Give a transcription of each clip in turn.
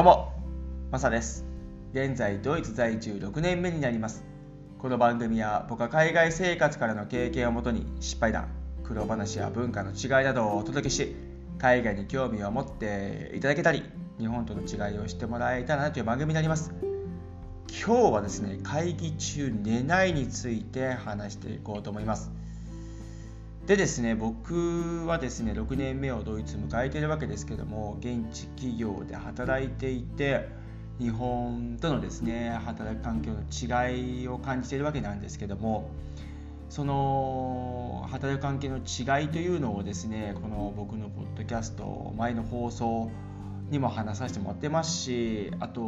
どうも、マサです。現在、ドイツ在住6年目になります。この番組は僕は海外生活からの経験をもとに失敗談、苦労話や文化の違いなどをお届けし、海外に興味を持っていただけたり、日本との違いを知ってもらえたらなという番組になります。今日はですね、会議中寝ないについて話していこうと思います。でですね、僕はですね、6年目をドイツ迎えているわけですけども、現地企業で働いていて、日本とのですね、働く環境の違いを感じているわけなんですけども、その働く関係の違いというのをですね、この僕のポッドキャスト、前の放送、にも話させてもらってますしあと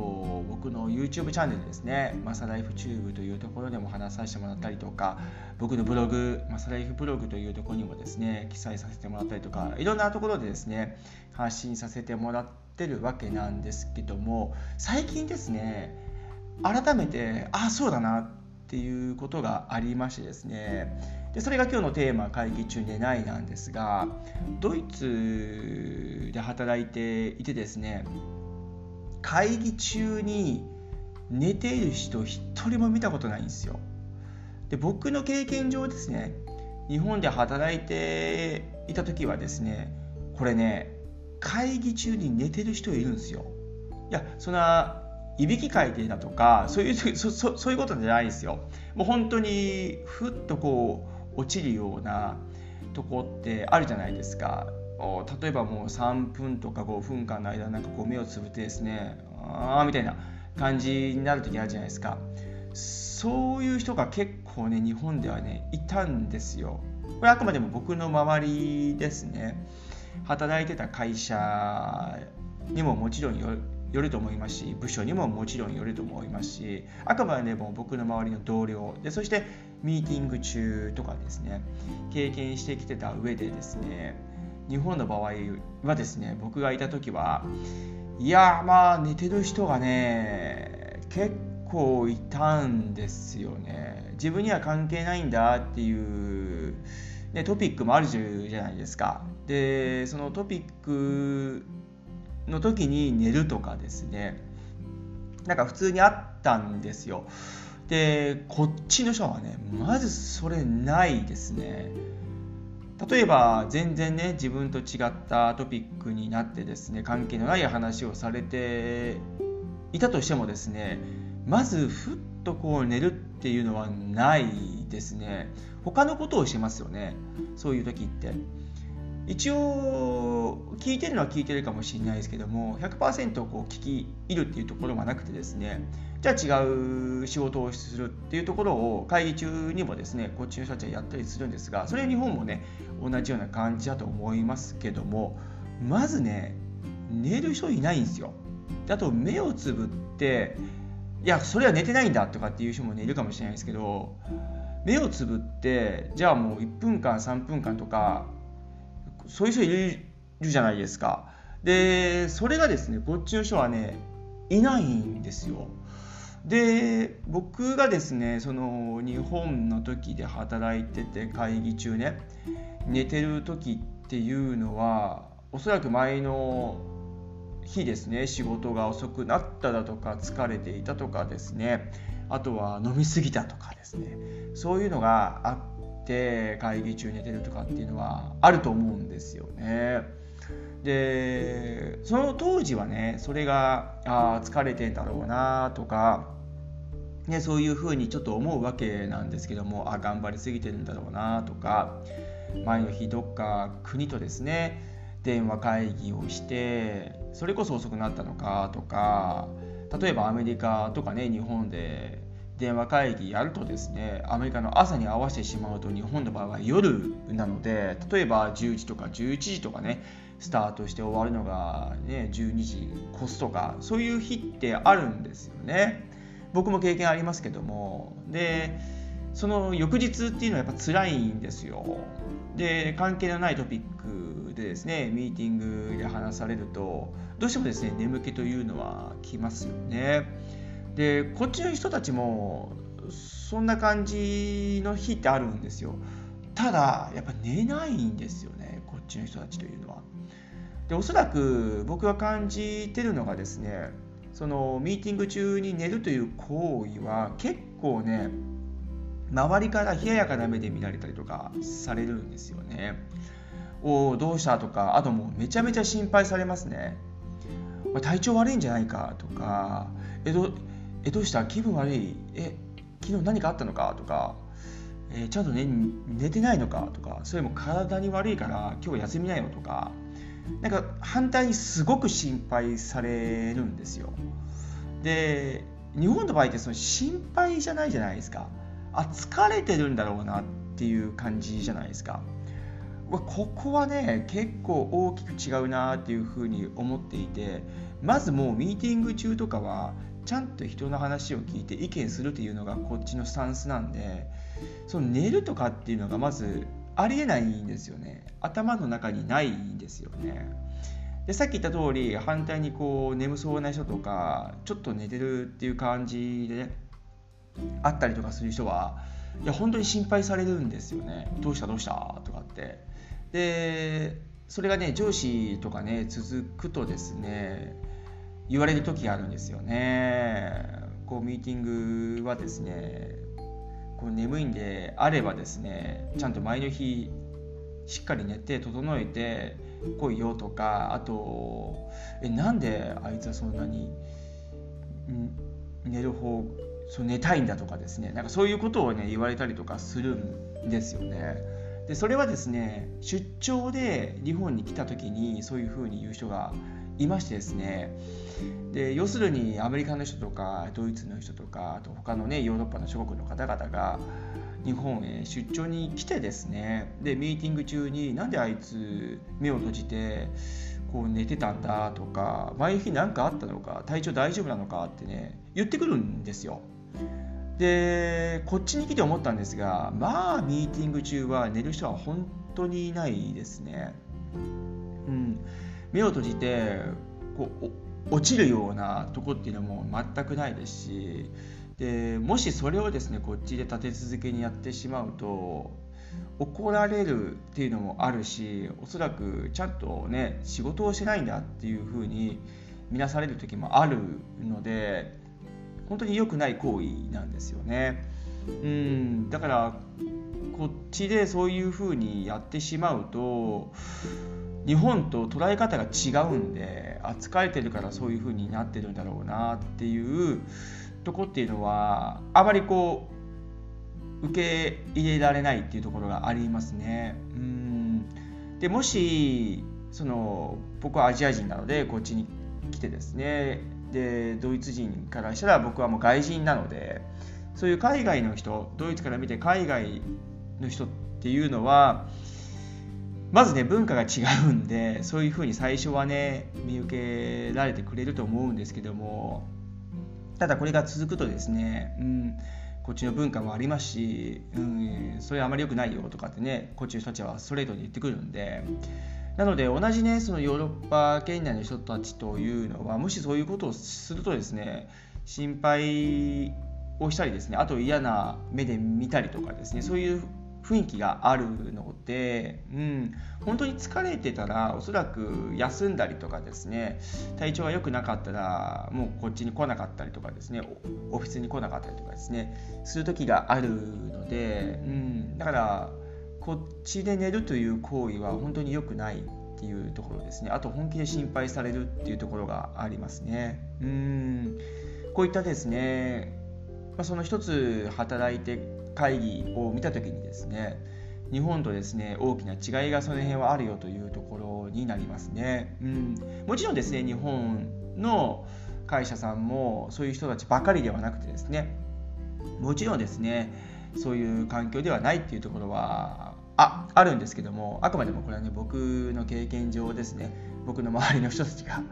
僕の YouTube チャンネルですねマサライフチューブというところでも話させてもらったりとか僕のブログマサライフブログというところにもですね記載させてもらったりとかいろんなところでですね発信させてもらってるわけなんですけども最近ですね改めてああそうだなっていうことがありましてですねでそれが今日のテーマ会議中寝ないなんですがドイツで働いていてですね会議中に寝ている人一人も見たことないんですよ。で僕の経験上ですね日本で働いていた時はですねこれね会議中に寝てる人いるんですよ。いやそんないびきかいてだとかそういうそ そそういうことじゃないですよ。もう本当にふっとこう落ちるようなとこってあるじゃないですか。例えばもう3分とか5分間の間なんかこう目をつぶってですねああみたいな感じになる時あるじゃないですか。そういう人が結構ね日本ではねいたんですよ。これあくまでも僕の周りですね。働いてた会社にももちろんよると思いますし部署にももちろんよると思いますしあくまでも僕の周りの同僚でそしてミーティング中とかですね経験してきてた上でですね日本の場合はですね僕がいた時はいやまあ寝てる人がね結構いたんですよね。自分には関係ないんだっていう、ね、トピックもあるじゃないですか。でそのトピックの時に寝るとかですね。なんか普通にあったんですよ。でこっちの人はねまずそれないですね。例えば全然ね自分と違ったトピックになってですね関係のない話をされていたとしてもですねまずふっとこう寝るっていうのはないですね。他のことをしてますよね。そういう時って。一応聞いてるのは聞いてるかもしれないですけども100%こう聞き入るっていうところはなくてですねじゃあ違う仕事をするっていうところを会議中にもですねこっちの人たちはやったりするんですがそれは日本もね同じような感じだと思いますけどもまずね寝る人いないんですよ。あと目をつぶっていやそれは寝てないんだとかっていう人もねいるかもしれないですけど目をつぶってじゃあもう1分間3分間とかそういう人いるじゃないですか。でそれがですねこっちの人はねいないんですよ。で僕がですねその日本の時で働いてて会議中ね寝てる時っていうのはおそらく前の日ですね仕事が遅くなっただとか疲れていたとかですねあとは飲み過ぎたとかですねそういうのがあって会議中寝てるとかっていうのはあると思うんですよね。でその当時はねそれがあ疲れてんだろうなとか、ね、そういうふうにちょっと思うわけなんですけどもあ頑張りすぎてるんだろうなとか前の日どっか国とですね電話会議をしてそれこそ遅くなったのかとか例えばアメリカとかね日本で電話会議やるとですねアメリカの朝に合わせてしまうと日本の場合は夜なので例えば10時とか11時とかねスタートして終わるのが、ね、12時越すとかそういう日ってあるんですよね。僕も経験ありますけども。でその翌日っていうのはやっぱ辛いんですよ。で関係のないトピックでですねミーティングで話されるとどうしてもですね眠気というのはきますよね。でこっちの人たちもそんな感じの日ってあるんですよただやっぱ寝ないんですよねこっちの人たちというのはでおそらく僕が感じてるのがですねそのミーティング中に寝るという行為は結構ね周りから冷ややかな目で見られたりとかされるんですよね。おおどうしたとかあともうめちゃめちゃ心配されますね。体調悪いんじゃないかとかえどえどうした？気分悪い？え昨日何かあったのか？とか、え、ちゃんと寝寝てないのか？とかそれも体に悪いから今日休みなよ？とかなんか反対にすごく心配されるんですよ。で日本の場合ってその心配じゃないじゃないですか。あ疲れてるんだろうなっていう感じじゃないですか。ここはね結構大きく違うなっていうふうに思っていてまずもうミーティング中とかはちゃんと人の話を聞いて意見するっていうのがこっちのスタンスなんでその寝るとかっていうのがまずありえないんですよね。頭の中にないんですよね。でさっき言った通り反対にこう眠そうな人とかちょっと寝てるっていう感じで、ね、あったりとかする人はいや本当に心配されるんですよね。どうしたどうしたとかって。でそれがね上司とかね続くとですね言われる時があるんですよねこうミーティングはですねこう眠いんであればですねちゃんと前の日しっかり寝て整えて来いよとかあとえなんであいつはそんなに寝る方そう寝たいんだとかですねなんかそういうことをね言われたりとかするんですよね。でそれはですね出張で日本に来た時にそういうふうに言う人がいましてですねで要するにアメリカの人とかドイツの人とかあと他のねヨーロッパの諸国の方々が日本へ出張に来てですねでミーティング中になんであいつ目を閉じてこう寝てたんだとか前の日何かあったのか体調大丈夫なのかってね言ってくるんですよ。でこっちに来て思ったんですがまあミーティング中は寝る人は本当にいないですね。目を閉じてこう落ちるようなとこっていうのも全くないですしでもしそれをですねこっちで立て続けにやってしまうと怒られるっていうのもあるしおそらくちゃんとね仕事をしてないんだっていうふうに見なされる時もあるので本当に良くない行為なんですよね。うんだからこっちでそういうふうにやってしまうと日本と捉え方が違うんで扱えてるからそういう風になってるんだろうなっていうとこっていうのはあまりこう受け入れられないっていうところがありますね。うんでもしその僕はアジア人なのでこっちに来てですねでドイツ人からしたら僕はもう外人なのでそういう海外の人ドイツから見て海外の人っていうのはまずね文化が違うんでそういうふうに最初はね見受けられてくれると思うんですけどもただこれが続くとですね、うん、こっちの文化もありますし、うん、それあまり良くないよとかってねこっちの人たちはストレートに言ってくるんでなので同じねそのヨーロッパ圏内の人たちというのはもしそういうことをするとですね心配をしたりですねあと嫌な目で見たりとかですねそういう雰囲気があるので、うん、本当に疲れてたらおそらく休んだりとかですね体調が良くなかったらもうこっちに来なかったりとかですねオフィスに来なかったりとかですねする時があるので、うん、だからこっちで寝るという行為は本当に良くないっていうところですね。あと本気で心配されるっていうところがありますね。うん。こういったですね、まあ、その一つ働いて会議を見た時にですね日本とですね大きな違いがその辺はあるよというところになりますね。うん、もちろんですね日本の会社さんもそういう人たちばかりではなくてですねもちろんですねそういう環境ではないっていうところはああるんですけどもあくまでもこれはね僕の経験上ですね僕の周りの人たちが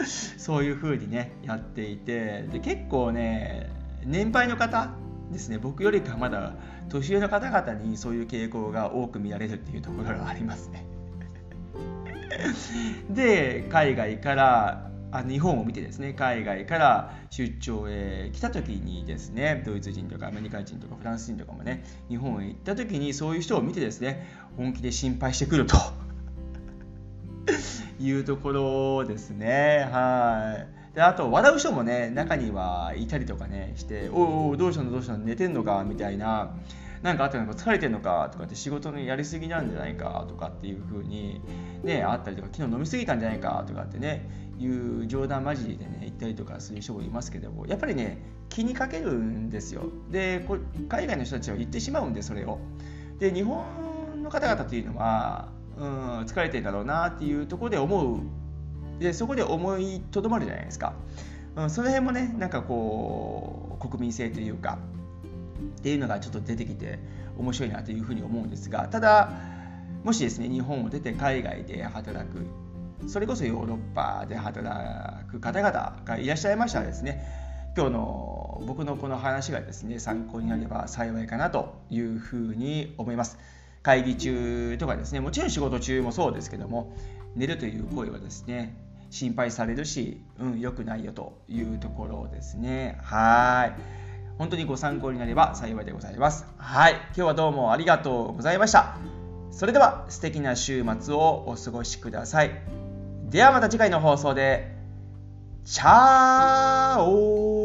そういう風にねやっていてで結構ね年配の方ですね僕よりかまだ年上の方々にそういう傾向が多く見られるっていうところがありますね で海外からあ日本を見てですね海外から出張へ来た時にですねドイツ人とかアメリカ人とかフランス人とかもね日本へ行った時にそういう人を見てですね本気で心配してくると いうところですね。はい。であと笑う人もね中にはいたりとかねして「おおどうしたのどうしたの寝てんのか」みたいななんかあったのか疲れてんのかとかって仕事のやりすぎなんじゃないかとかっていう風にねあったりとか昨日飲みすぎたんじゃないかとかってねいう冗談交じりでね言ったりとかする人もいますけどもやっぱりね気にかけるんですよ。でこ海外の人たちは言ってしまうんでそれを。で日本の方々っていうのはうん疲れてんだろうなっていうところで思うでそこで思いとどまるじゃないですか、うん、その辺もねなんかこう国民性というかっていうのがちょっと出てきて面白いなというふうに思うんですがただもしですね日本を出て海外で働くそれこそヨーロッパで働く方々がいらっしゃいましたらですね今日の僕のこの話がですね参考になれば幸いかなというふうに思います。会議中とかですねもちろん仕事中もそうですけども寝るという行為はですね心配されるし、うん、良くないよというところですね。はい。本当にご参考になれば幸いでございます。はい。今日はどうもありがとうございました。それでは素敵な週末をお過ごしください。ではまた次回の放送で。チャオ